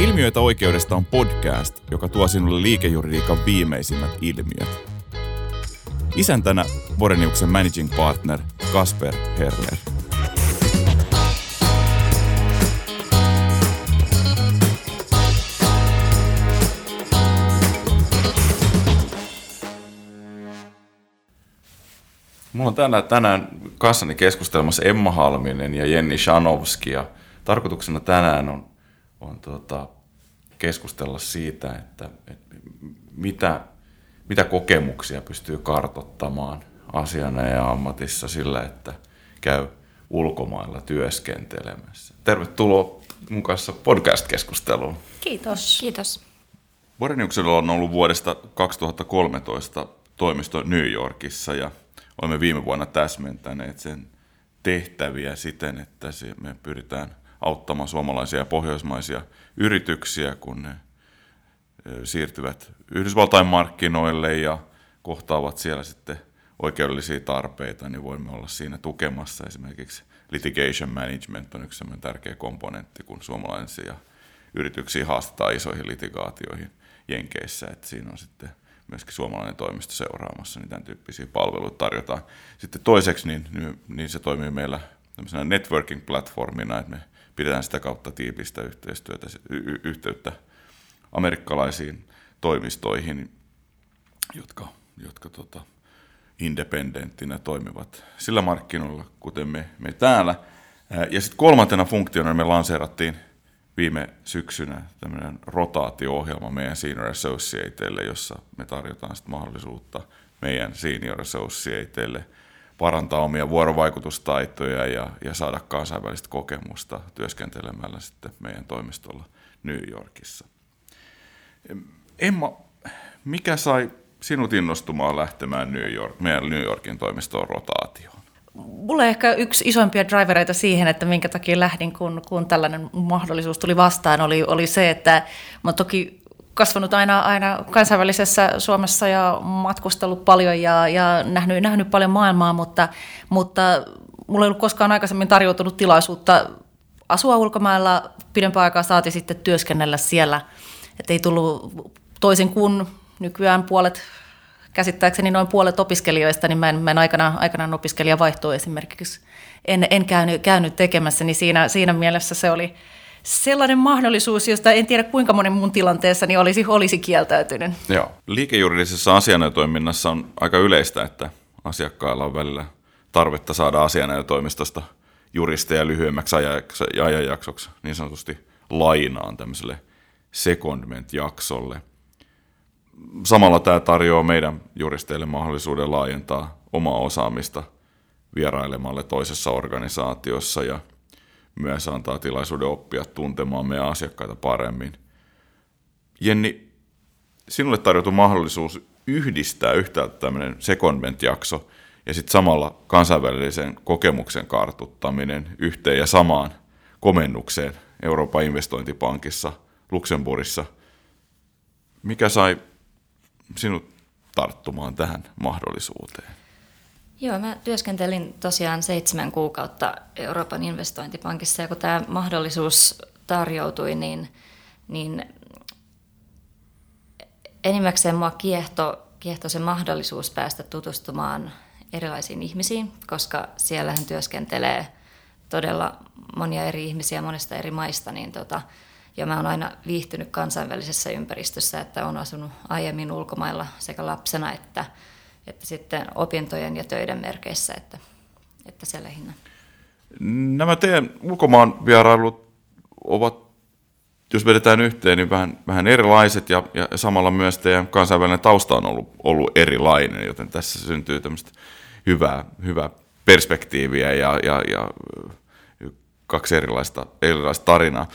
Ilmiöitä oikeudesta on podcast, joka tuo sinulle liikejuridiikan viimeisimmät ilmiöt. Isäntänä Voreniuksen managing partner Kasper Herner. Mulla on tänään, tänään kanssani keskustelmassa Emma Halminen ja Jenni Shanovski. Ja tarkoituksena tänään on, on tuota, keskustella siitä, että, että mitä, mitä kokemuksia pystyy kartottamaan asiana ja ammatissa sillä, että käy ulkomailla työskentelemässä. Tervetuloa mun kanssa podcast-keskusteluun. Kiitos. Kiitos. Boreniuksella on ollut vuodesta 2013 toimisto New Yorkissa ja olemme viime vuonna täsmentäneet sen tehtäviä siten, että me pyritään auttamaan suomalaisia ja pohjoismaisia yrityksiä, kun ne siirtyvät Yhdysvaltain markkinoille ja kohtaavat siellä sitten oikeudellisia tarpeita, niin voimme olla siinä tukemassa. Esimerkiksi litigation management on yksi tärkeä komponentti, kun suomalaisia yrityksiä haastetaan isoihin litigaatioihin Jenkeissä, että siinä on sitten myöskin suomalainen toimisto seuraamassa, niin tämän tyyppisiä palveluita tarjotaan. Sitten toiseksi, niin, niin, se toimii meillä networking-platformina, että me pidetään sitä kautta tiivistä yhteistyötä, y- yhteyttä amerikkalaisiin toimistoihin, jotka, jotka tota, independenttinä toimivat sillä markkinoilla, kuten me, me täällä. Ja sitten kolmantena funktiona me lanseerattiin viime syksynä tämmöinen rotaatio-ohjelma meidän senior associateille, jossa me tarjotaan sitten mahdollisuutta meidän senior associateille parantaa omia vuorovaikutustaitoja ja, ja saada kansainvälistä kokemusta työskentelemällä sitten meidän toimistolla New Yorkissa. Emma, mikä sai sinut innostumaan lähtemään New York, meidän New Yorkin toimistoon rotaatioon? Mulla ehkä yksi isoimpia drivereita siihen, että minkä takia lähdin, kun, kun tällainen mahdollisuus tuli vastaan, oli, oli se, että mä toki kasvanut aina, aina kansainvälisessä Suomessa ja matkustellut paljon ja, ja nähnyt, nähnyt paljon maailmaa, mutta, mutta mulla ei ollut koskaan aikaisemmin tarjoutunut tilaisuutta asua ulkomailla. Pidempään aikaa saati sitten työskennellä siellä. Että ei tullut toisin kuin nykyään puolet, käsittääkseni noin puolet opiskelijoista, niin mä en, mä en aikanaan, aikanaan opiskelijavaihtoa esimerkiksi. En, en käynyt, käynyt tekemässä, niin siinä, siinä mielessä se oli, sellainen mahdollisuus, josta en tiedä kuinka monen mun tilanteessani olisi, olisi kieltäytynyt. Joo. Liikejuridisessa asianajotoiminnassa on aika yleistä, että asiakkailla on välillä tarvetta saada asianajotoimistosta juristeja lyhyemmäksi ajanjaksoksi, niin sanotusti lainaan tämmöiselle secondment-jaksolle. Samalla tämä tarjoaa meidän juristeille mahdollisuuden laajentaa omaa osaamista vierailemalle toisessa organisaatiossa ja – myös antaa tilaisuuden oppia tuntemaan meidän asiakkaita paremmin. Jenni, sinulle tarjottu mahdollisuus yhdistää yhtäältä tämmöinen secondment-jakso ja sitten samalla kansainvälisen kokemuksen kartuttaminen yhteen ja samaan komennukseen Euroopan investointipankissa Luxemburgissa. Mikä sai sinut tarttumaan tähän mahdollisuuteen? Joo, mä työskentelin tosiaan seitsemän kuukautta Euroopan investointipankissa ja kun tämä mahdollisuus tarjoutui, niin, niin enimmäkseen mua kiehto, kiehto se mahdollisuus päästä tutustumaan erilaisiin ihmisiin, koska siellähän työskentelee todella monia eri ihmisiä monesta eri maista, niin tota, ja mä oon aina viihtynyt kansainvälisessä ympäristössä, että on asunut aiemmin ulkomailla sekä lapsena että että sitten opintojen ja töiden merkeissä, että, että se lähinnä. Nämä teidän ulkomaan vierailut ovat, jos vedetään yhteen, niin vähän, vähän erilaiset ja, ja samalla myös teidän kansainvälinen tausta on ollut, ollut erilainen, joten tässä syntyy tämmöistä hyvää, hyvää perspektiiviä ja, ja, ja kaksi erilaista, erilaista tarinaa.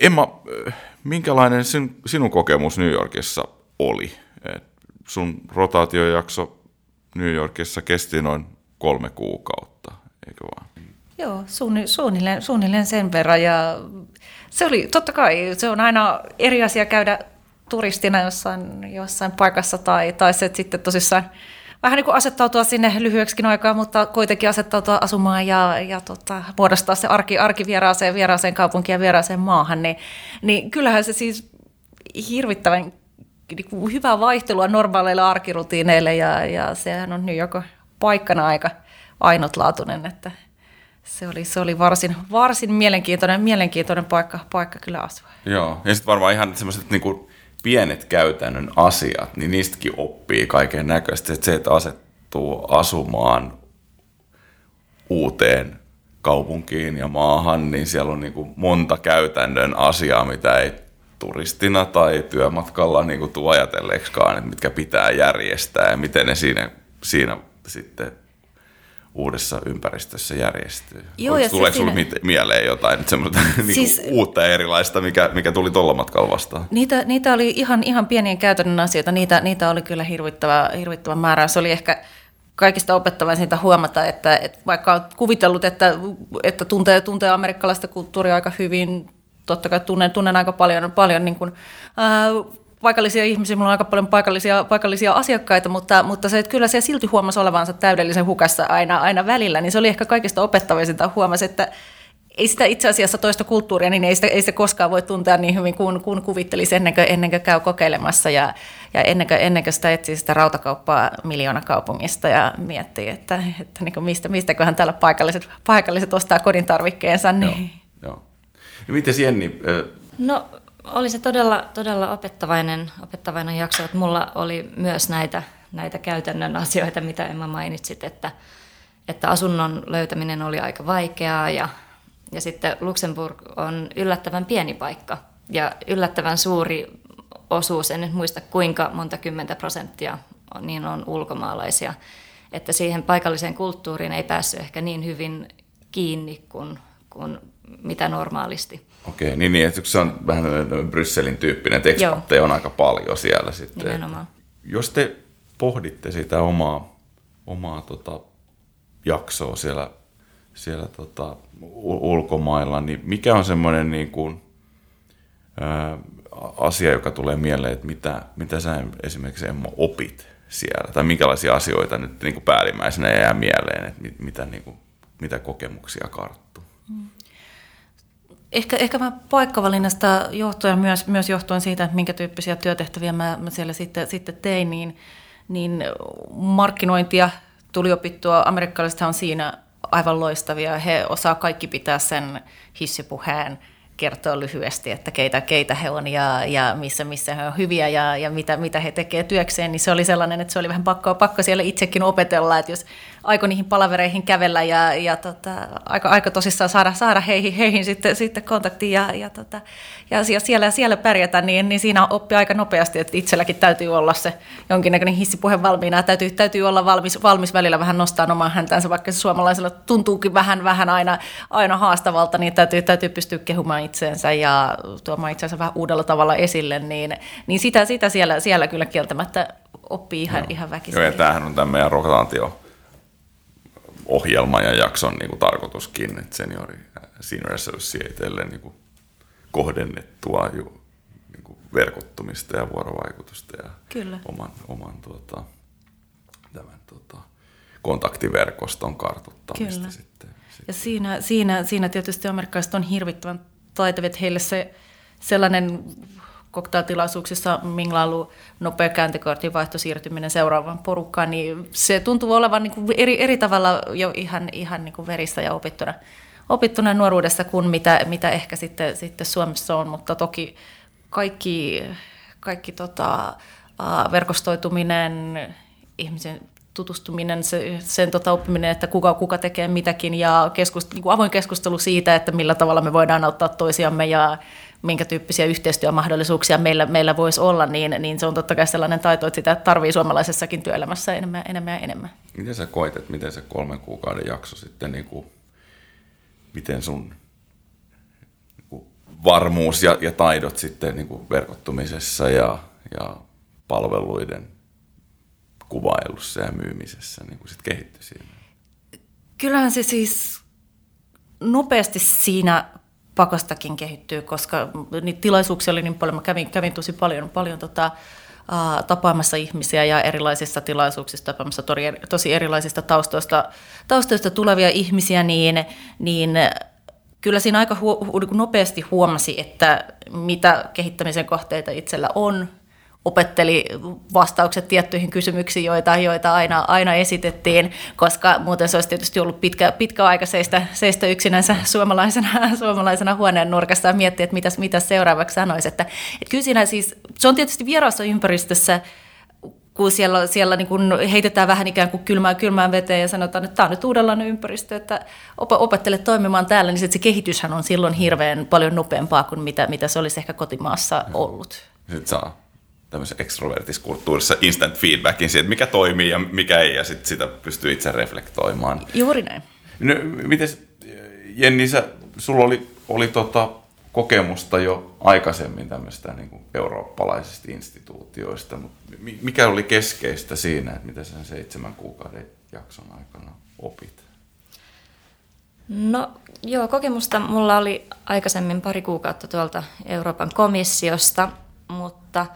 Emma, minkälainen sin, sinun kokemus New Yorkissa oli? Et sun rotaatiojakso New Yorkissa kesti noin kolme kuukautta, eikö vaan? Joo, suunnilleen, suunnilleen sen verran. Ja se oli, totta kai, se on aina eri asia käydä turistina jossain, jossain paikassa tai, tai se, että sitten tosissaan vähän niin kuin asettautua sinne lyhyeksikin aikaa, mutta kuitenkin asettautua asumaan ja, ja tota, muodostaa se arki, arki vieraaseen, vieraaseen kaupunkiin ja vieraaseen maahan, niin, niin kyllähän se siis hirvittävän niin hyvää vaihtelua normaaleille arkirutiineille ja, ja sehän on nyt joko paikkana aika ainutlaatuinen, että se oli, se oli varsin, varsin mielenkiintoinen, mielenkiintoinen paikka, paikka kyllä asua. Joo, ja sitten varmaan ihan semmoiset niin pienet käytännön asiat, niin niistäkin oppii kaiken näköistä. Se, että asettuu asumaan uuteen kaupunkiin ja maahan, niin siellä on niin kuin monta käytännön asiaa, mitä ei turistina tai työmatkalla niin kuin tuu ajatelleeksikaan, että mitkä pitää järjestää ja miten ne siinä, siinä sitten uudessa ympäristössä järjestyy. Joo, ja Tuleeko sinulle siinä... mieleen jotain semmoista niinku siis, niin uutta ja erilaista, mikä, mikä tuli tuolla matkalla vastaan? Niitä, niitä oli ihan, ihan pieniä käytännön asioita, niitä, niitä oli kyllä hirvittävä, hirvittävä määrä. Se oli ehkä kaikista opettavain siitä huomata, että, että vaikka on kuvitellut, että, että tuntee, tuntee amerikkalaista kulttuuria aika hyvin, totta kai tunnen, tunnen aika paljon, paljon niin kuin, ää, paikallisia ihmisiä, mulla on aika paljon paikallisia, paikallisia asiakkaita, mutta, mutta se, että kyllä se silti huomasi olevansa täydellisen hukassa aina, aina välillä, niin se oli ehkä kaikista opettavaisinta huomasi, että ei sitä itse asiassa toista kulttuuria, niin ei sitä, ei sitä koskaan voi tuntea niin hyvin kuin, kuin kuvittelisi ennen kuin, ennen kuin käy kokeilemassa ja, ja ennen, kuin, ennen kuin sitä etsii sitä rautakauppaa miljoona kaupungista ja miettii, että, että niin kuin mistä, mistäköhän täällä paikalliset, paikalliset ostaa kodin tarvikkeensa. Niin. Joo, miten Jenni? No oli se todella, todella opettavainen, opettavainen jakso, että mulla oli myös näitä, näitä käytännön asioita, mitä Emma mainitsit, että, että asunnon löytäminen oli aika vaikeaa ja, ja sitten Luxemburg on yllättävän pieni paikka ja yllättävän suuri osuus, en nyt muista kuinka monta kymmentä prosenttia on, niin on ulkomaalaisia, että siihen paikalliseen kulttuuriin ei päässyt ehkä niin hyvin kiinni kuin, kuin mitä normaalisti. Okei, niin, niin että se on vähän Brysselin tyyppinen, että ekspatteja on aika paljon siellä sitten. Nimenomaan. Jos te pohditte sitä omaa, omaa tota, jaksoa siellä, siellä tota, ulkomailla, niin mikä on semmoinen niin kuin, ää, asia, joka tulee mieleen, että mitä, mitä sä esimerkiksi Emma opit siellä, tai minkälaisia asioita nyt niin kuin päällimmäisenä jää mieleen, että mit, mitä, niin kuin, mitä kokemuksia karttuu? Mm ehkä, ehkä mä paikkavalinnasta johtuen myös, myös johtuen siitä, että minkä tyyppisiä työtehtäviä mä, mä siellä sitten, sitten tein, niin, niin markkinointia tuli opittua. Amerikkalaiset on siinä aivan loistavia. He osaa kaikki pitää sen hissipuheen kertoa lyhyesti, että keitä, keitä he on ja, ja missä, missä he on hyviä ja, ja mitä, mitä he tekevät työkseen, niin se oli sellainen, että se oli vähän pakko, pakko siellä itsekin opetella, että jos aiko niihin palavereihin kävellä ja, ja tota, aika, aika tosissaan saada, saada heihin, heihin sitten, sitten kontaktiin ja, ja, tota, ja, ja siellä, siellä pärjätä, niin, niin siinä oppii aika nopeasti, että itselläkin täytyy olla se jonkinnäköinen hissipuhe valmiina, täytyy, täytyy olla valmis, valmis välillä vähän nostaa omaa häntänsä, vaikka se suomalaisella tuntuukin vähän, vähän aina, aina haastavalta, niin täytyy, täytyy pystyä kehumaan itseensä ja tuomaan itseensä vähän uudella tavalla esille, niin, niin sitä, sitä siellä, siellä kyllä kieltämättä oppii ihan, Joo. ihan väkisin. Joo, ja tämähän on tämä meidän rotaatio ohjelma ja jakson niin kuin tarkoituskin, että seniori senior associateille niin kuin kohdennettua ju, niin kuin verkottumista ja vuorovaikutusta ja Kyllä. oman, oman tuota, tämän, tuota, kontaktiverkoston kartuttamista Kyllä. sitten. Ja siinä, siinä, siinä tietysti amerikkalaiset on hirvittävän taitavia, että heille se sellainen koktailtilaisuuksissa minglailu, nopea käyntikortin vaihto, siirtyminen seuraavaan porukkaan, niin se tuntuu olevan niin kuin eri, eri tavalla jo ihan, ihan niin kuin verissä ja opittuna, opittuna nuoruudessa kuin mitä, mitä ehkä sitten, sitten Suomessa on, mutta toki kaikki, kaikki tota, verkostoituminen, ihmisen tutustuminen, se, sen tota oppiminen, että kuka, kuka tekee mitäkin ja keskust, niin avoin keskustelu siitä, että millä tavalla me voidaan auttaa toisiamme ja minkä tyyppisiä yhteistyömahdollisuuksia meillä, meillä voisi olla, niin, niin se on totta kai sellainen taito, että sitä tarvii suomalaisessakin työelämässä enemmän, enemmän ja enemmän. Miten sä koet, että miten se kolmen kuukauden jakso sitten, niin kuin, miten sun niin kuin varmuus ja, ja taidot sitten niin kuin verkottumisessa ja, ja palveluiden kuvailussa ja myymisessä niin kuin sit kehittyi siinä? Kyllähän se siis nopeasti siinä pakostakin kehittyy, koska niitä tilaisuuksia oli niin paljon. Mä kävin, kävin tosi paljon, paljon tota, tapaamassa ihmisiä ja erilaisissa tilaisuuksissa tapaamassa tosi erilaisista taustoista, taustoista tulevia ihmisiä, niin, niin kyllä siinä aika hu- niinku nopeasti huomasi, että mitä kehittämisen kohteita itsellä on, opetteli vastaukset tiettyihin kysymyksiin, joita, joita aina, aina esitettiin, koska muuten se olisi tietysti ollut pitkä, pitkä aika seistä, seistä yksinänsä suomalaisena, suomalaisena huoneen nurkassa ja miettiä, että mitäs, mitäs seuraavaksi sanoisi. Että, että kyllä siinä siis, se on tietysti vieraassa ympäristössä, kun siellä, siellä niin kun heitetään vähän ikään kuin kylmää, kylmään veteen ja sanotaan, että tämä on nyt uudenlainen ympäristö, että op- opettele toimimaan täällä, niin se kehityshän on silloin hirveän paljon nopeampaa kuin mitä, mitä se olisi ehkä kotimaassa ollut. Sitten saa tämmöisessä ekstrovertisessa kulttuurissa instant feedbackin siitä, mikä toimii ja mikä ei, ja sitten sitä pystyy itse reflektoimaan. Juuri näin. No, miten, Jenni, sä, sulla oli, oli tota, kokemusta jo aikaisemmin tämmöistä niin kuin eurooppalaisista instituutioista, mutta mikä oli keskeistä siinä, että mitä sen seitsemän kuukauden jakson aikana opit? No joo, kokemusta mulla oli aikaisemmin pari kuukautta tuolta Euroopan komissiosta, mutta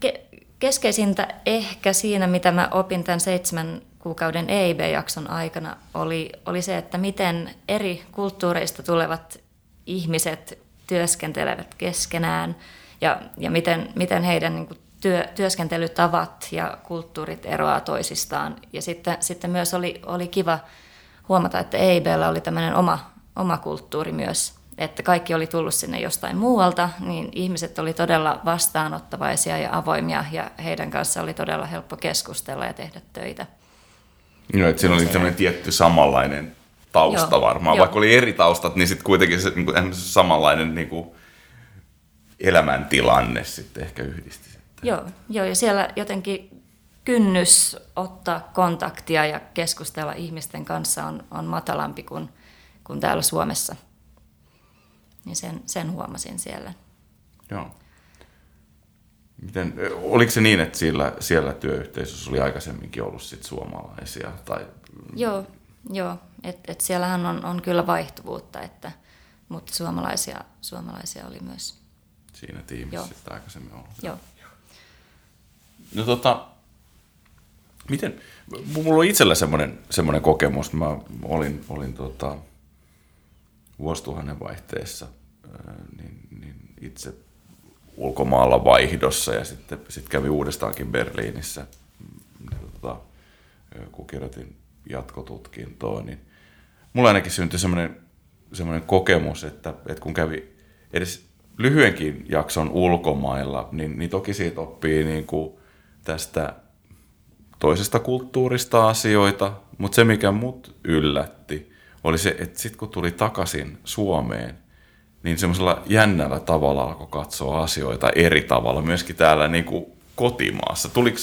ke- keskeisintä ehkä siinä, mitä mä opin tämän seitsemän kuukauden EIB-jakson aikana, oli, oli se, että miten eri kulttuureista tulevat ihmiset työskentelevät keskenään ja, ja miten, miten heidän niin kuin, työ, työskentelytavat ja kulttuurit eroaa toisistaan. Ja sitten, sitten myös oli, oli kiva huomata, että EIBllä oli tämmöinen oma, oma kulttuuri myös, että kaikki oli tullut sinne jostain muualta, niin ihmiset oli todella vastaanottavaisia ja avoimia ja heidän kanssa oli todella helppo keskustella ja tehdä töitä. No, että siinä oli tämmöinen tietty samanlainen tausta Joo, varmaan. Jo. Vaikka oli eri taustat, niin sitten kuitenkin se, niin kuin, samanlainen niin kuin, elämäntilanne sitten ehkä yhdisti. Sitten. Joo, joo, ja siellä jotenkin kynnys ottaa kontaktia ja keskustella ihmisten kanssa on, on matalampi kuin, kuin täällä Suomessa. Niin sen, sen huomasin siellä. Joo. Miten, oliko se niin, että siellä, siellä työyhteisössä oli aikaisemminkin ollut sit suomalaisia? Tai... Joo, joo. Et, et siellähän on, on kyllä vaihtuvuutta, että, mutta suomalaisia, suomalaisia oli myös. Siinä tiimissä Joo. sitten aikaisemmin ollut. Joo. No tota, miten, mulla on itsellä semmoinen, semmoinen kokemus, mä olin, olin tota, vuosituhannen vaihteessa niin, niin itse ulkomaalla vaihdossa ja sitten sit kävi uudestaankin Berliinissä, tota, kun kirjoitin jatkotutkintoa, niin mulla ainakin syntyi semmoinen, semmoinen kokemus, että, että kun kävi edes lyhyenkin jakson ulkomailla, niin, niin toki siitä oppii niin kuin tästä toisesta kulttuurista asioita, mutta se mikä mut yllätti oli se, että sitten kun tuli takaisin Suomeen, niin semmoisella jännällä tavalla alkoi katsoa asioita eri tavalla, myöskin täällä niin kuin kotimaassa. Tuliko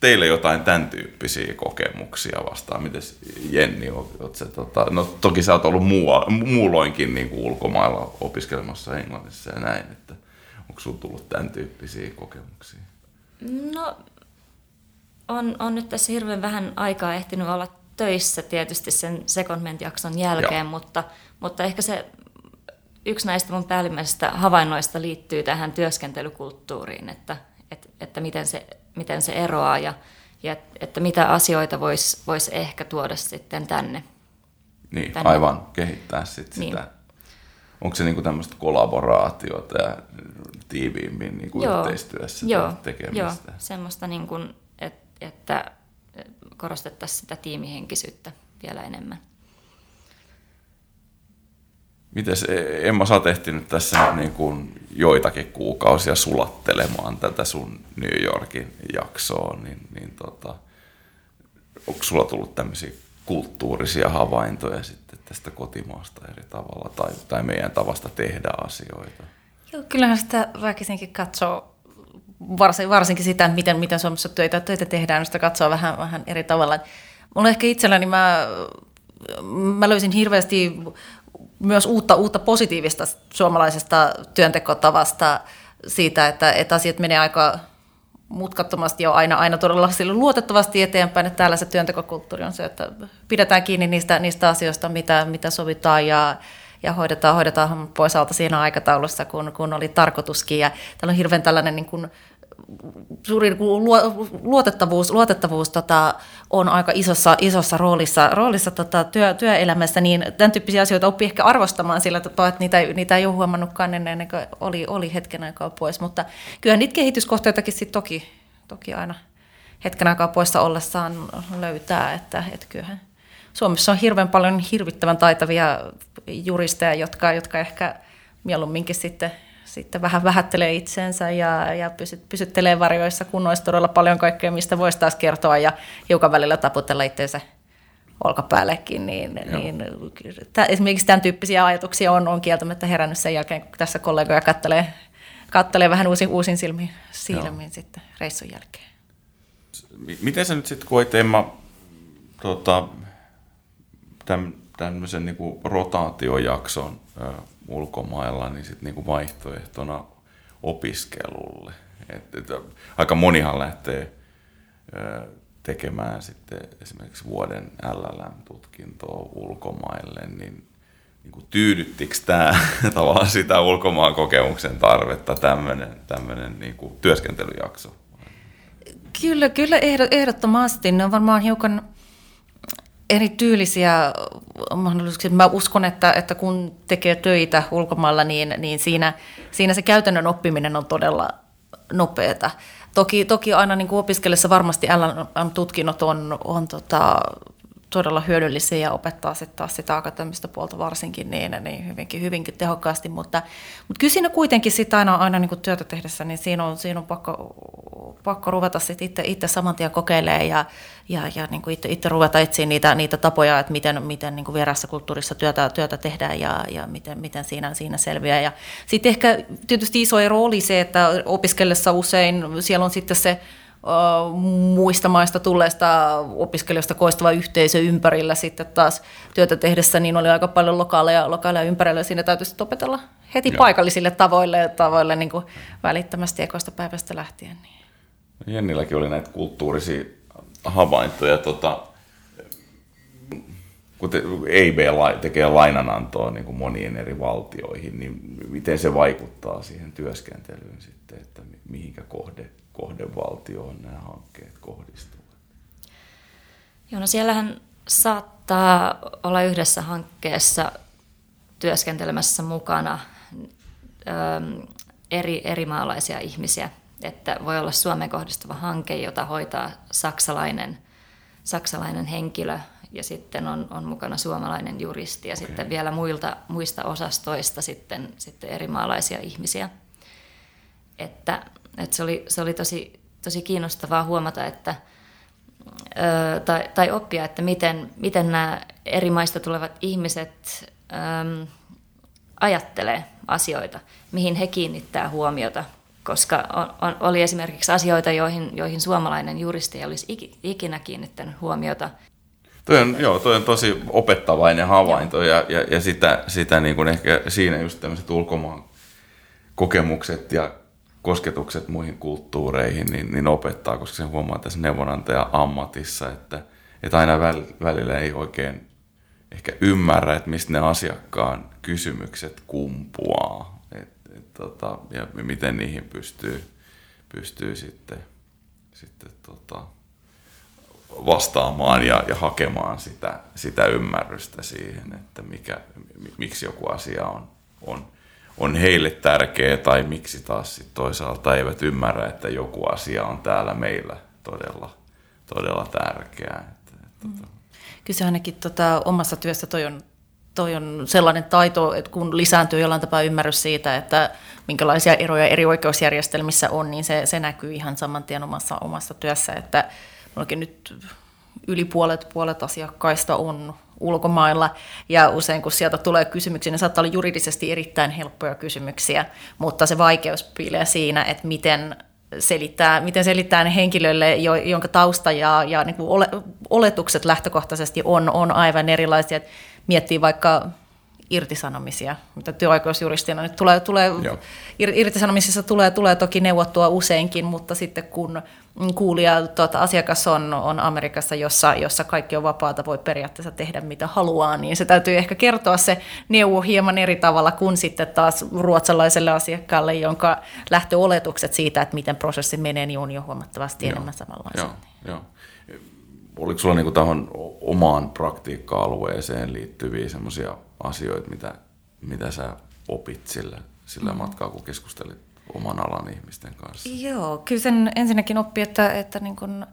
teille jotain tämän tyyppisiä kokemuksia vastaan? Miten Jenni, oot se, tota, no toki sä oot ollut mua, muulloinkin niin kuin ulkomailla opiskelemassa Englannissa ja näin, että onko sulla tullut tämän tyyppisiä kokemuksia? No, on, on nyt tässä hirveän vähän aikaa ehtinyt olla töissä tietysti sen secondment-jakson jälkeen, mutta, mutta ehkä se yksi näistä mun päällimmäisistä havainnoista liittyy tähän työskentelykulttuuriin, että, että, että miten se miten se eroaa ja, ja että mitä asioita voisi vois ehkä tuoda sitten tänne. Niin, tänne. aivan, kehittää sit niin. sitä. Onko se niinku tämmöistä kollaboraatiota ja tiiviimmin niinku joo, yhteistyössä joo, tekemistä? Joo, semmoista, niinku, et, että korostettaisiin sitä tiimihenkisyyttä vielä enemmän. Mites Emma, sä oot ehtinyt tässä niin kuin joitakin kuukausia sulattelemaan tätä sun New Yorkin jaksoa, niin, niin tota, onko sulla tullut tämmöisiä kulttuurisia havaintoja sitten tästä kotimaasta eri tavalla tai, tai meidän tavasta tehdä asioita? Joo, kyllähän sitä väkisinkin katsoo, varsin, varsinkin sitä, miten, miten Suomessa töitä, töitä tehdään, niin sitä katsoo vähän, vähän eri tavalla. Mulla ehkä itselläni mä, mä löysin hirveästi myös uutta, uutta positiivista suomalaisesta työntekotavasta siitä, että, että asiat menee aika mutkattomasti jo aina, aina todella luotettavasti eteenpäin, että täällä se työntekokulttuuri on se, että pidetään kiinni niistä, niistä asioista, mitä, mitä sovitaan ja, ja hoidetaan, hoidetaan pois alta siinä aikataulussa, kun, kun oli tarkoituskin. Ja täällä on hirveän tällainen niin kuin suuri luotettavuus, luotettavuus tota, on aika isossa, isossa roolissa, roolissa tota, työ, työelämässä, niin tämän tyyppisiä asioita oppii ehkä arvostamaan sillä tapaa, että niitä, niitä ei ole huomannutkaan ennen kuin oli, oli hetken aikaa pois, mutta kyllähän niitä kehityskohteitakin sitten toki, toki aina hetken aikaa poissa ollessaan löytää, että, että kyllähän Suomessa on hirveän paljon hirvittävän taitavia juristeja, jotka, jotka ehkä mieluumminkin sitten sitten vähän vähättelee itsensä ja, ja pysyt, pysyttelee varjoissa, kun olisi todella paljon kaikkea, mistä voisi taas kertoa ja hiukan välillä taputella itseensä olkapäällekin, niin, niin tämä, esimerkiksi tämän tyyppisiä ajatuksia on, on kieltämättä herännyt sen jälkeen, kun tässä kollegoja kattelee, kattelee vähän uusin, uusin silmin, silmin sitten reissun jälkeen. Miten sä nyt sitten koit, Emma, tota, täm, tämmöisen niin rotaatiojakson ulkomailla, niin sitten niinku vaihtoehtona opiskelulle. Et, et, aika monihan lähtee ö, tekemään sitten esimerkiksi vuoden LLM-tutkintoa ulkomaille, niin, niin kuin tyydyttikö tämä tavallaan sitä ulkomaan kokemuksen tarvetta tämmöinen, tämmöinen niin kuin työskentelyjakso? Kyllä, kyllä ehdottomasti. Ne on varmaan hiukan erityylisiä mahdollisuuksia. Mä uskon, että, että kun tekee töitä ulkomailla, niin, niin siinä, siinä se käytännön oppiminen on todella nopeata. Toki, toki aina niin opiskellessa varmasti LM-tutkinnot on, on tota, todella hyödyllisiä ja opettaa sitten taas sitä akateemista puolta varsinkin niin, niin hyvinkin, hyvinkin tehokkaasti, mutta, mutta kyllä siinä kuitenkin sit aina, aina niin kuin työtä tehdessä, niin siinä on, siinä on pakko, pakko ruveta sitten itse, itse saman tien kokeilemaan ja, ja, ja niin kuin itse, itse ruveta etsiä niitä, niitä tapoja, että miten, miten niin kuin kulttuurissa työtä, työtä tehdään ja, ja miten, miten siinä, siinä selviää. Ja sitten ehkä tietysti iso ero oli se, että opiskellessa usein siellä on sitten se muista maista tulleista opiskelijoista koistuva yhteisö ympärillä sitten taas työtä tehdessä, niin oli aika paljon lokaaleja, lokaaleja ympärillä. Siinä täytyy opetella heti Joo. paikallisille tavoille, tavoille niin kuin välittömästi ekoista päivästä lähtien. Niin. Jennilläkin oli näitä kulttuurisia havaintoja. Tota, kun EIB tekee lainanantoa niin kuin moniin eri valtioihin, niin miten se vaikuttaa siihen työskentelyyn sitten, että mihinkä kohde kohdevaltioon nämä hankkeet kohdistuvat? Joo, no siellähän saattaa olla yhdessä hankkeessa työskentelemässä mukana ähm, eri, eri maalaisia ihmisiä. Että voi olla Suomeen kohdistuva hanke, jota hoitaa saksalainen, saksalainen henkilö ja sitten on, on mukana suomalainen juristi ja okay. sitten vielä muilta, muista osastoista sitten, sitten eri maalaisia ihmisiä. Että että se, oli, se oli tosi, tosi kiinnostavaa huomata, että, ö, tai, tai oppia, että miten, miten nämä eri maista tulevat ihmiset ö, ajattelee asioita, mihin he kiinnittää huomiota, koska on, on, oli esimerkiksi asioita, joihin, joihin suomalainen juristi ei olisi ikinä kiinnittänyt huomiota. Toi on, joo, toi on tosi opettavainen havainto ja, ja, ja sitä, sitä niin kuin ehkä siinä just tämmöiset ulkomaan kokemukset ja kosketukset muihin kulttuureihin, niin, niin opettaa, koska sen huomaa tässä neuvonantaja ammatissa, että, että aina välillä ei oikein ehkä ymmärrä, että mistä ne asiakkaan kysymykset kumpuaa. Et, et, tota, ja miten niihin pystyy, pystyy sitten, sitten tota, vastaamaan ja, ja hakemaan sitä, sitä ymmärrystä siihen, että mikä, miksi joku asia on, on on heille tärkeä tai miksi taas sit toisaalta eivät ymmärrä, että joku asia on täällä meillä todella, todella tärkeää. Että, että, mm. Kyllä se ainakin tota, omassa työssä toi on, toi on sellainen taito, että kun lisääntyy jollain tapaa ymmärrys siitä, että minkälaisia eroja eri oikeusjärjestelmissä on, niin se, se näkyy ihan saman tien omassa, omassa työssä, että nyt yli puolet, puolet asiakkaista on ulkomailla, ja usein kun sieltä tulee kysymyksiä, ne saattaa olla juridisesti erittäin helppoja kysymyksiä, mutta se vaikeus piilee siinä, että miten selittää, miten selittää henkilölle, jonka tausta ja, ja niin kuin ole, oletukset lähtökohtaisesti on, on aivan erilaisia. Miettii vaikka irtisanomisia, mitä työoikeusjuristina nyt tulee, tulee irtisanomisissa tulee, tulee toki neuvottua useinkin, mutta sitten kun kuulija, tuota, asiakas on, on Amerikassa, jossa, jossa kaikki on vapaata, voi periaatteessa tehdä mitä haluaa, niin se täytyy ehkä kertoa se neuvo hieman eri tavalla kuin sitten taas ruotsalaiselle asiakkaalle, jonka lähtöoletukset siitä, että miten prosessi menee, niin on jo huomattavasti joo, enemmän samanlaisia. Joo, joo. Oliko sulla niin tähän omaan praktiikka-alueeseen liittyviä sellaisia asioita, mitä, mitä sä opit sillä, sillä mm. matkaa, kun keskustelit oman alan ihmisten kanssa? Joo, kyllä sen ensinnäkin oppi, että, että niin kun,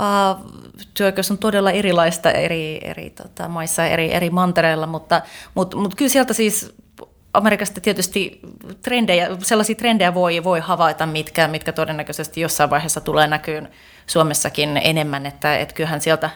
uh, työoikeus on todella erilaista eri, eri tota, maissa, eri, eri mantereilla, mutta, mutta, mutta kyllä sieltä siis Amerikasta tietysti trendejä, sellaisia trendejä voi, voi havaita, mitkä, mitkä todennäköisesti jossain vaiheessa tulee näkyyn Suomessakin enemmän, että, että kyllähän sieltä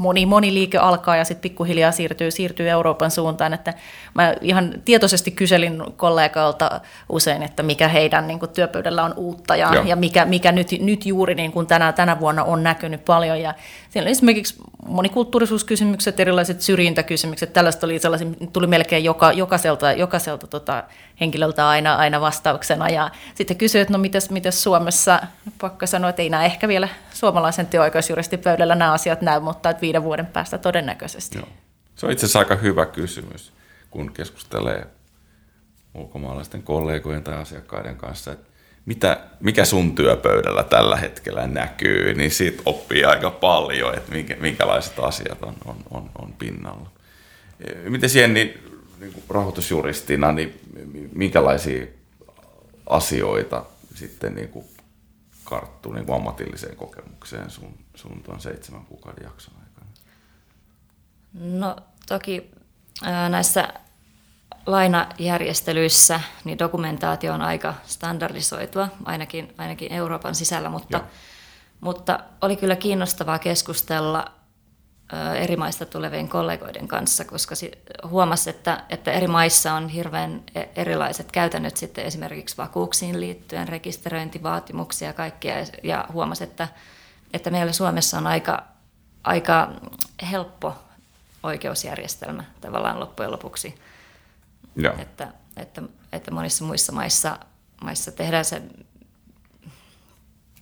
moni, moni liike alkaa ja sitten pikkuhiljaa siirtyy, siirtyy Euroopan suuntaan. Että mä ihan tietoisesti kyselin kollegalta usein, että mikä heidän niin kuin, työpöydällä on uutta ja, ja mikä, mikä nyt, nyt juuri niin kuin tänä, tänä vuonna on näkynyt paljon. Ja siellä oli esimerkiksi monikulttuurisuuskysymykset, erilaiset syrjintäkysymykset, tällaista oli sellaisia, tuli melkein joka, jokaiselta, jokaiselta tota, henkilöltä aina, aina vastauksena. Ja sitten kysyi, että no mites, mites Suomessa, pakka sanoa, että ei nämä ehkä vielä suomalaisen työoikeusjuristipöydällä nämä asiat näy, mutta että viiden vuoden päästä todennäköisesti. Joo. Se on itse asiassa aika hyvä kysymys, kun keskustelee ulkomaalaisten kollegojen tai asiakkaiden kanssa, että mitä, mikä sun työpöydällä tällä hetkellä näkyy, niin siitä oppii aika paljon, että minkä, minkälaiset asiat on, on, on, on pinnalla. Miten siihen niin, rahoitusjuristina, niin minkälaisia asioita sitten niin kuin karttuu niin kuin ammatilliseen kokemukseen sun, sun tuon seitsemän kuukauden jakson aikana? No toki näissä lainajärjestelyissä niin dokumentaatio on aika standardisoitua, ainakin, ainakin Euroopan sisällä, mutta, mutta oli kyllä kiinnostavaa keskustella eri maista tulevien kollegoiden kanssa, koska huomasi, että, että eri maissa on hirveän e-, erilaiset käytännöt sitten esimerkiksi vakuuksiin liittyen, rekisteröintivaatimuksia ja kaikkia, ja huomasi, että, että meillä Suomessa on aika, aika helppo oikeusjärjestelmä tavallaan loppujen lopuksi. Joo. Että, että, että monissa muissa maissa, maissa tehdään se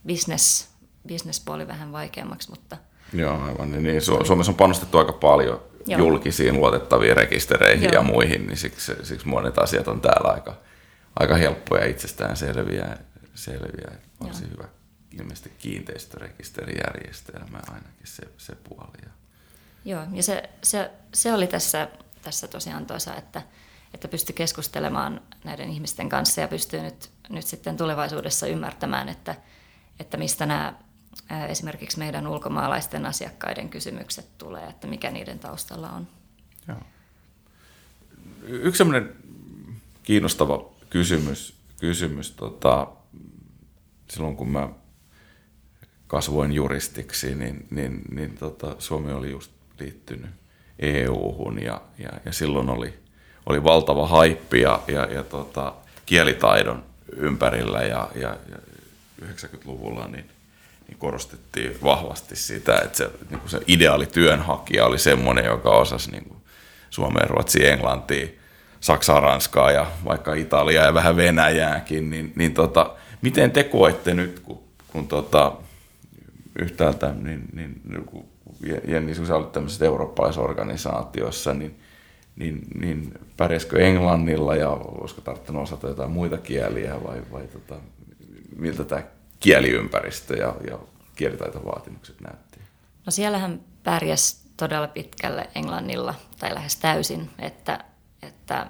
business, business-puoli vähän vaikeammaksi, mutta... Joo, aivan. Niin, niin Suomessa on panostettu aika paljon Joo. julkisiin luotettaviin rekistereihin Joo. ja muihin, niin siksi, siksi monet asiat on täällä aika, aika helppoja itsestään selviä. selviä. Olisi Joo. hyvä ilmeisesti kiinteistörekisterijärjestelmä ainakin se, se puoli. Joo, ja se, se, se oli tässä, tässä tosiaan tuossa, että, että pystyi keskustelemaan näiden ihmisten kanssa ja pystyy nyt, nyt sitten tulevaisuudessa ymmärtämään, että, että mistä nämä esimerkiksi meidän ulkomaalaisten asiakkaiden kysymykset tulee, että mikä niiden taustalla on. Joo. Yksi sellainen kiinnostava kysymys, kysymys tota, silloin kun mä kasvoin juristiksi, niin, niin, niin tota, Suomi oli just liittynyt EU-hun ja, ja, ja silloin oli oli valtava haippi ja, ja, ja tota, kielitaidon ympärillä ja, ja, ja 90-luvulla niin, niin korostettiin vahvasti sitä, että se, niin kuin se ideaali työnhakija oli semmoinen, joka osasi niin kuin Suomeen, Ruotsiin, Englantiin, Saksaa, Ranskaa ja vaikka Italiaa ja vähän Venäjääkin, niin, niin tota, miten te koette nyt, kun, kun tota, yhtäältä, niin, niin, niin Jenni, kun sä olit tämmöisessä eurooppalaisorganisaatiossa, niin niin, niin pärjäskö englannilla ja olisiko tarttunut osata jotain muita kieliä vai, vai tota, miltä tämä kieliympäristö ja, ja kielitaitovaatimukset näytti? No siellähän pärjäs todella pitkälle englannilla tai lähes täysin, että, että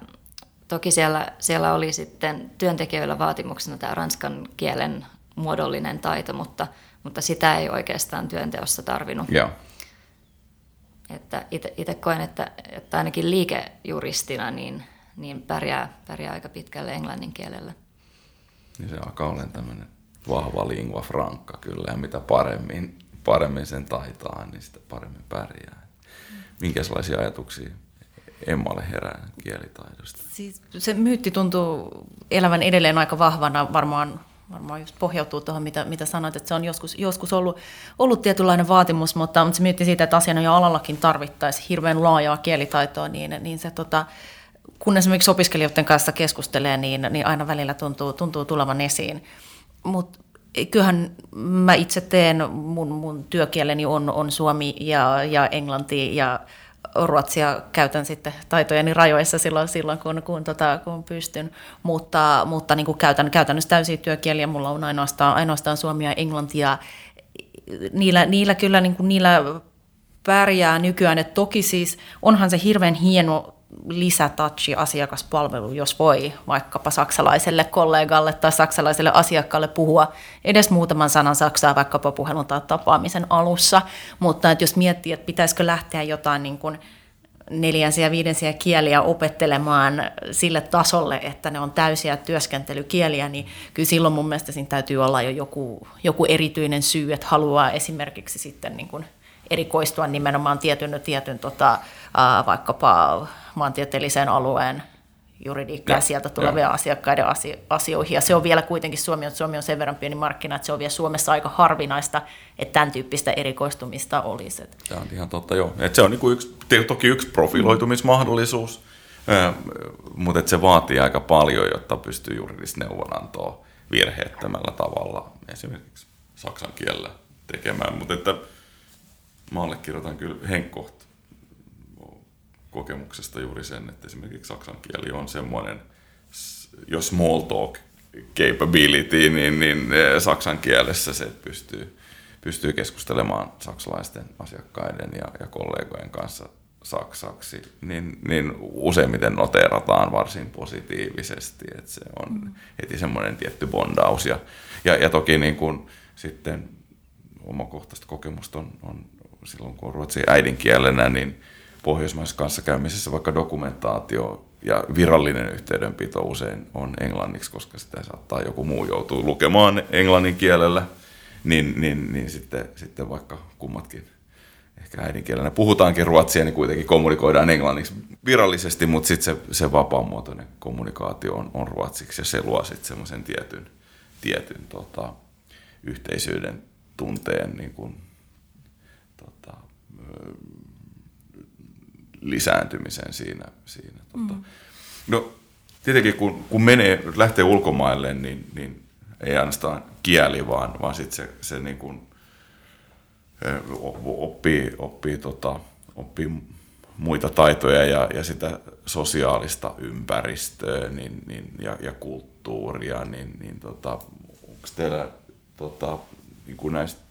toki siellä, siellä oli sitten työntekijöillä vaatimuksena tämä ranskan kielen muodollinen taito, mutta, mutta sitä ei oikeastaan työnteossa tarvinnut. Joo. Että itse koen, että, että ainakin liikejuristina niin, niin pärjää, pärjää aika pitkälle englannin kielellä. Niin se alkaa olla tämmöinen vahva lingua franca kyllä, ja mitä paremmin, paremmin sen taitaa, niin sitä paremmin pärjää. Minkälaisia ajatuksia Emmalle herää kielitaidosta? Siis se myytti tuntuu elävän edelleen aika vahvana varmaan varmaan just pohjautuu tuohon, mitä, mitä sanoit, että se on joskus, joskus ollut, ollut tietynlainen vaatimus, mutta, mutta se myytti siitä, että asianajo alallakin tarvittaisiin hirveän laajaa kielitaitoa, niin, niin se tota, kun esimerkiksi opiskelijoiden kanssa keskustelee, niin, niin aina välillä tuntuu, tuntuu tulevan esiin. Mutta kyllähän mä itse teen, mun, mun työkieleni on, on suomi ja, ja englanti ja ruotsia käytän sitten taitojeni rajoissa silloin, silloin kun, kun, tota, kun pystyn, mutta, mutta niin kuin käytän käytännössä täysiä työkieliä, mulla on ainoastaan, ainoastaan suomia ja englantia. Niillä, niillä kyllä niin kuin, niillä pärjää nykyään, että toki siis onhan se hirveän hieno lisätouchi asiakaspalvelu, jos voi vaikkapa saksalaiselle kollegalle tai saksalaiselle asiakkaalle puhua edes muutaman sanan saksaa vaikkapa puhelun tai tapaamisen alussa, mutta että jos miettii, että pitäisikö lähteä jotain niin kuin neljänsiä ja viidensiä kieliä opettelemaan sille tasolle, että ne on täysiä työskentelykieliä, niin kyllä silloin mun mielestä siinä täytyy olla jo joku, joku erityinen syy, että haluaa esimerkiksi sitten niin kuin erikoistua nimenomaan tietyn, tietyn tota, vaikkapa maantieteellisen alueen juridiikkaa ja sieltä tulevia ja. asiakkaiden asioihin. Ja se on vielä kuitenkin Suomi, että Suomi on sen verran pieni markkina, että se on vielä Suomessa aika harvinaista, että tämän tyyppistä erikoistumista olisi. Tämä on ihan totta, joo. Et se on niin kuin yksi, toki yksi profiloitumismahdollisuus, mutta se vaatii aika paljon, jotta pystyy juridista neuvonantoa virheettömällä tavalla esimerkiksi saksan kielellä tekemään. Mutta että mä allekirjoitan kyllä Henkko kokemuksesta juuri sen, että esimerkiksi saksan kieli on semmoinen, jos small talk capability, niin, niin eh, saksan kielessä se pystyy, pystyy keskustelemaan saksalaisten asiakkaiden ja, ja kollegojen kanssa saksaksi, niin, niin useimmiten noteerataan varsin positiivisesti, että se on mm. heti semmoinen tietty bondaus. Ja, ja, ja toki niin kuin sitten omakohtaista kokemusta on, on silloin, kun on ruotsin äidinkielenä, niin pohjoismaisessa kanssakäymisessä vaikka dokumentaatio ja virallinen yhteydenpito usein on englanniksi, koska sitä saattaa joku muu joutua lukemaan englannin kielellä, niin, niin, niin sitten, sitten vaikka kummatkin ehkä äidinkielenä puhutaankin ruotsia, niin kuitenkin kommunikoidaan englanniksi virallisesti, mutta sitten se, se vapaamuotoinen kommunikaatio on, on ruotsiksi ja se luo sitten semmoisen tietyn, tietyn tota, yhteisyyden tunteen niin kuin, tota, lisääntymisen siinä. siinä tota. mm. No tietenkin kun, kun menee, lähtee ulkomaille, niin, niin ei ainoastaan kieli, vaan, vaan sitten se, se niin kuin, oppii, oppii, tota, oppii muita taitoja ja, ja sitä sosiaalista ympäristöä niin, niin, ja, ja kulttuuria, niin, niin tota, onko teillä tota, niin kuin näistä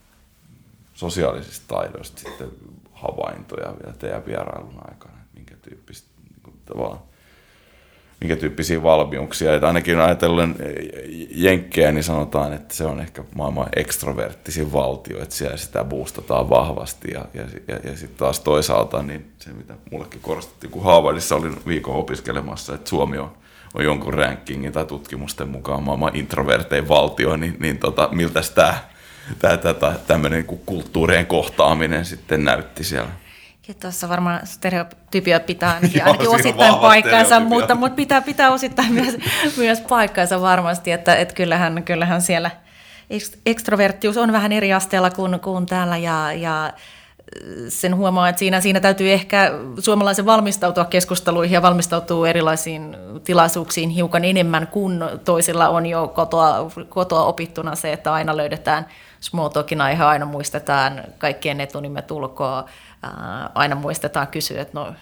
sosiaalisista taidoista sitten havaintoja vielä teidän vierailun aikana, että minkä tyyppistä niin tavallaan minkä tyyppisiä valmiuksia. Että ainakin ajatellen Jenkkejä, niin sanotaan, että se on ehkä maailman ekstroverttisin valtio, että siellä sitä boostataan vahvasti. Ja, ja, ja, ja sitten taas toisaalta niin se, mitä mullekin korostettiin, kun Harvardissa olin viikon opiskelemassa, että Suomi on, on jonkun rankingin tai tutkimusten mukaan maailman introvertein valtio, niin, niin tota, miltä tämä tämmöinen niin kulttuurien kohtaaminen sitten näytti siellä. Ja tuossa varmaan stereotypia pitää ainakin, ainakin osittain paikkansa, mutta, mutta pitää, pitää osittain myös, myös paikkansa varmasti, että, että kyllähän, kyllähän siellä ekstroverttius on vähän eri asteella kuin, kuin täällä ja, ja sen huomaa, että siinä, siinä täytyy ehkä suomalaisen valmistautua keskusteluihin ja valmistautua erilaisiin tilaisuuksiin hiukan enemmän, kun toisilla on jo kotoa, kotoa opittuna se, että aina löydetään small talkin aihe, aina muistetaan kaikkien etunimet ulkoa, aina muistetaan kysyä, että no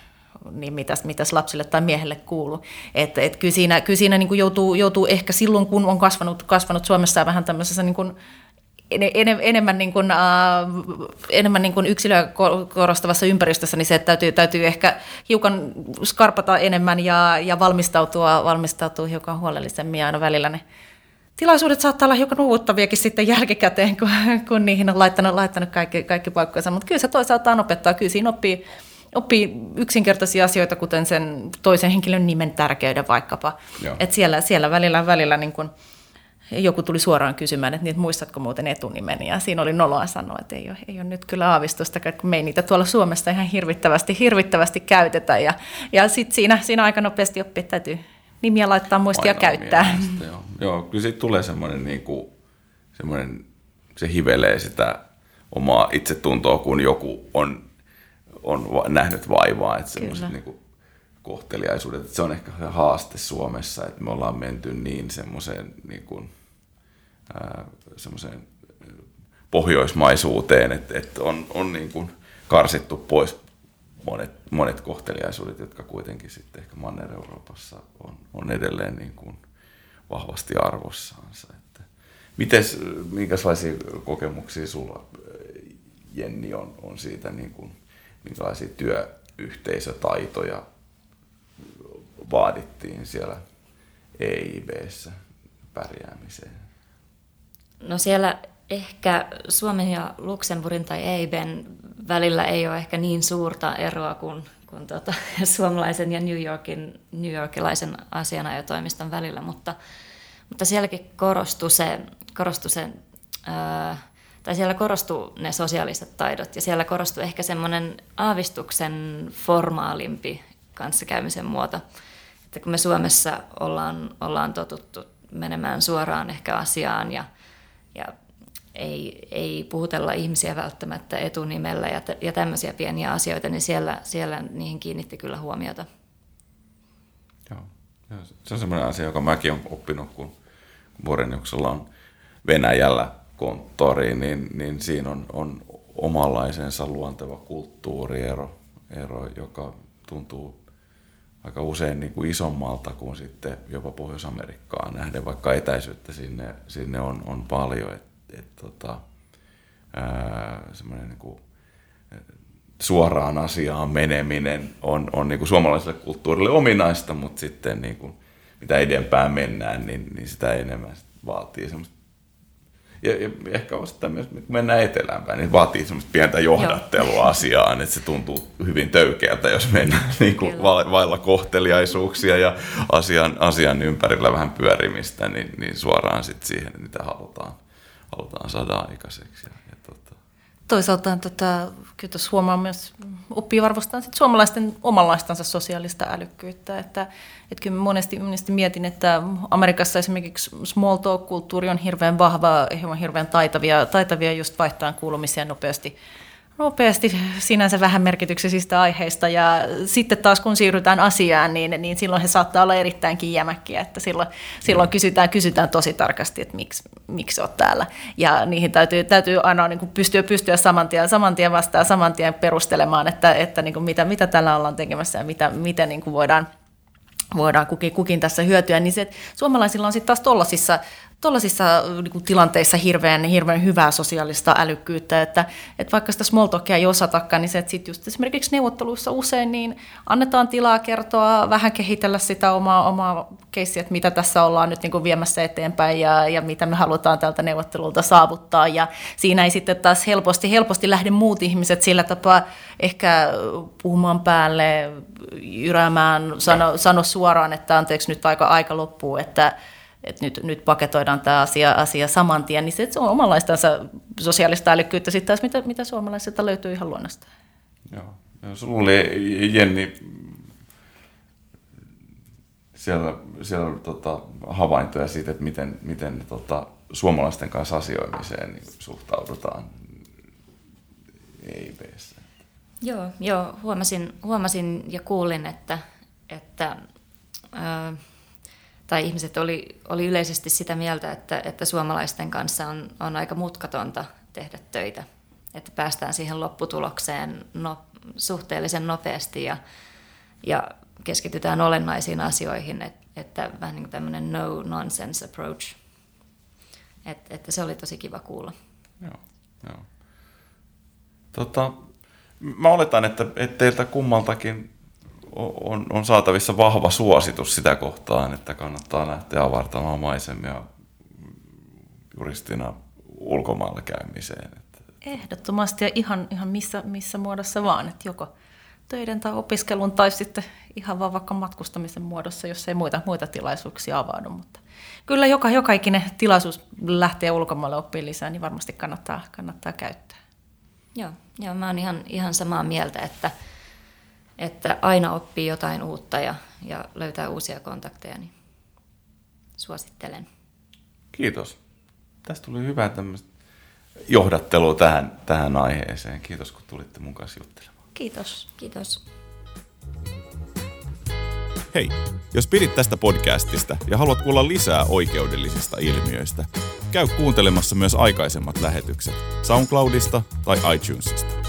niin mitäs, mitäs lapsille tai miehelle kuuluu. Et, et kyllä siinä, kyllä siinä niin kuin joutuu, joutuu ehkä silloin, kun on kasvanut, kasvanut Suomessa vähän tämmöisessä niin kuin en, enemmän, niin kuin, äh, enemmän niin kuin yksilöä korostavassa ympäristössä, niin se että täytyy, täytyy ehkä hiukan skarpata enemmän ja, ja valmistautua, valmistautua hiukan huolellisemmin aina välillä ne tilaisuudet saattaa olla hiukan uuvuttaviakin sitten jälkikäteen, kun, kun niihin on laittanut, laittanut kaikki, kaikki paikkojensa, mutta kyllä se toisaalta opettaa, kyllä siinä oppii, oppii yksinkertaisia asioita, kuten sen toisen henkilön nimen tärkeyden vaikkapa. että siellä, siellä välillä, välillä niin kuin, joku tuli suoraan kysymään, että, niin, että muistatko muuten etunimen, ja siinä oli noloa sanoa, että ei ole, ei ole nyt kyllä aavistusta, kun me ei niitä tuolla Suomessa ihan hirvittävästi, hirvittävästi käytetä, ja, ja sitten siinä, siinä aika nopeasti oppii, että täytyy nimiä laittaa muistia Aina käyttää. Mielestä, joo. joo, kyllä siitä tulee semmoinen, niin kuin, semmoinen, se hivelee sitä omaa itsetuntoa, kun joku on, on nähnyt vaivaa, että semmoiset niin kuin, kohteliaisuudet. Se on ehkä haaste Suomessa, että me ollaan menty niin semmoiseen niin semmoiseen pohjoismaisuuteen, että, että on, on niin kuin karsittu pois monet, monet kohteliaisuudet, jotka kuitenkin sitten ehkä Manner-Euroopassa on, on edelleen niin kuin vahvasti arvossaansa. Että mites, minkälaisia kokemuksia sulla, Jenni, on, on siitä, niin kuin, minkälaisia työyhteisötaitoja vaadittiin siellä EIBssä pärjäämiseen? No siellä ehkä Suomen ja Luxemburgin tai EIBen välillä ei ole ehkä niin suurta eroa kuin, kuin tuota, suomalaisen ja New, Yorkin, New Yorkilaisen asianajotoimiston välillä, mutta, mutta sielläkin korostui se, korostui se ää, tai siellä korostuu ne sosiaaliset taidot ja siellä korostuu ehkä semmoinen aavistuksen formaalimpi kanssakäymisen muoto. Että kun me Suomessa ollaan, ollaan totuttu menemään suoraan ehkä asiaan ja, ja ei, ei puhutella ihmisiä välttämättä etunimellä ja, ja tämmöisiä pieniä asioita, niin siellä, siellä niihin kiinnitti kyllä huomiota. Joo. Se on semmoinen asia, joka mäkin olen oppinut, kun Boreniuksella on Venäjällä konttori, niin, niin siinä on, on omanlaisensa luonteva kulttuuriero, ero, joka tuntuu aika usein niin kuin isommalta kuin sitten jopa Pohjois-Amerikkaan nähden, vaikka etäisyyttä sinne, sinne on, on paljon. Et, et, tota, semmoinen niin kuin, suoraan asiaan meneminen on, on niin kuin suomalaiselle kulttuurille ominaista, mutta sitten niin kuin, mitä edempään mennään, niin, niin sitä enemmän vaatii semmoista ja, ja ehkä osittain myös, kun mennään eteläänpäin, niin vaatii semmoista pientä johdattelua asiaan, että se tuntuu hyvin töykeältä, jos mennään niin kuin vailla kohteliaisuuksia ja asian, asian ympärillä vähän pyörimistä, niin, niin suoraan sitten siihen, mitä halutaan, halutaan saada aikaiseksi. Toisaalta tota, kyllä tuossa huomaa myös, oppii arvostamaan sit suomalaisten omanlaistansa sosiaalista älykkyyttä. Että, että kyllä monesti, monesti mietin, että Amerikassa esimerkiksi small talk-kulttuuri on hirveän vahva, hirveän taitavia, taitavia just vaihtaa kuulumisia nopeasti nopeasti sinänsä vähän merkityksisistä aiheista ja sitten taas kun siirrytään asiaan, niin, niin silloin he saattaa olla erittäinkin jämäkkiä, että silloin, silloin kysytään, kysytään tosi tarkasti, että miksi, miksi olet täällä. Ja niihin täytyy, täytyy aina niin kuin pystyä, pystyä saman tien, saman tien vastaan saman tien perustelemaan, että, että niin kuin mitä, mitä tällä ollaan tekemässä ja mitä, miten niin kuin voidaan, voidaan kukin, kukin tässä hyötyä, niin se, että suomalaisilla on sitten taas tuollaisissa tuollaisissa niin tilanteissa hirveän, hirveän hyvää sosiaalista älykkyyttä, että, että vaikka sitä small talkia ei osatakaan, niin se, että sit just esimerkiksi neuvotteluissa usein niin annetaan tilaa kertoa, vähän kehitellä sitä omaa, omaa keissiä, että mitä tässä ollaan nyt niin kuin viemässä eteenpäin ja, ja mitä me halutaan tältä neuvottelulta saavuttaa. Ja siinä ei sitten taas helposti, helposti lähde muut ihmiset sillä tapaa ehkä puhumaan päälle, jyräämään, sano, sano suoraan, että anteeksi nyt aika, aika loppuu, että että nyt, nyt paketoidaan tämä asia, asia saman tien, niin se, se on omanlaistansa sosiaalista älykkyyttä sitten taas, mitä, mitä suomalaisilta löytyy ihan luonnosta. Joo. Sulla oli, Jenni, siellä, siellä oli tota, havaintoja siitä, että miten, miten tota, suomalaisten kanssa asioimiseen niin suhtaudutaan EIBssä. Joo, joo huomasin, huomasin ja kuulin, että, että äh, tai ihmiset oli, oli yleisesti sitä mieltä, että, että suomalaisten kanssa on, on aika mutkatonta tehdä töitä. Että päästään siihen lopputulokseen no, suhteellisen nopeasti ja, ja keskitytään olennaisiin asioihin, et, että vähän niin kuin tämmöinen no nonsense approach. Et, että se oli tosi kiva kuulla. Joo, joo. Tota, mä oletan, että, että teiltä kummaltakin on, on saatavissa vahva suositus sitä kohtaan, että kannattaa lähteä avartamaan maisemia juristina ulkomailla käymiseen. Ehdottomasti ja ihan, ihan missä, missä muodossa vaan, että joko töiden tai opiskelun tai sitten ihan vaan vaikka matkustamisen muodossa, jos ei muita, muita tilaisuuksia avaudu. Mutta kyllä joka, joka ikinen tilaisuus lähtee ulkomaille oppiin lisää, niin varmasti kannattaa, kannattaa käyttää. Joo, joo mä oon ihan, ihan samaa mieltä, että että aina oppii jotain uutta ja, ja löytää uusia kontakteja, niin suosittelen. Kiitos. Tästä tuli hyvä tämmöistä johdattelua tähän, tähän aiheeseen. Kiitos, kun tulitte mukaan juttelemaan. Kiitos. Kiitos. Hei, jos pidit tästä podcastista ja haluat kuulla lisää oikeudellisista ilmiöistä, käy kuuntelemassa myös aikaisemmat lähetykset SoundCloudista tai iTunesista.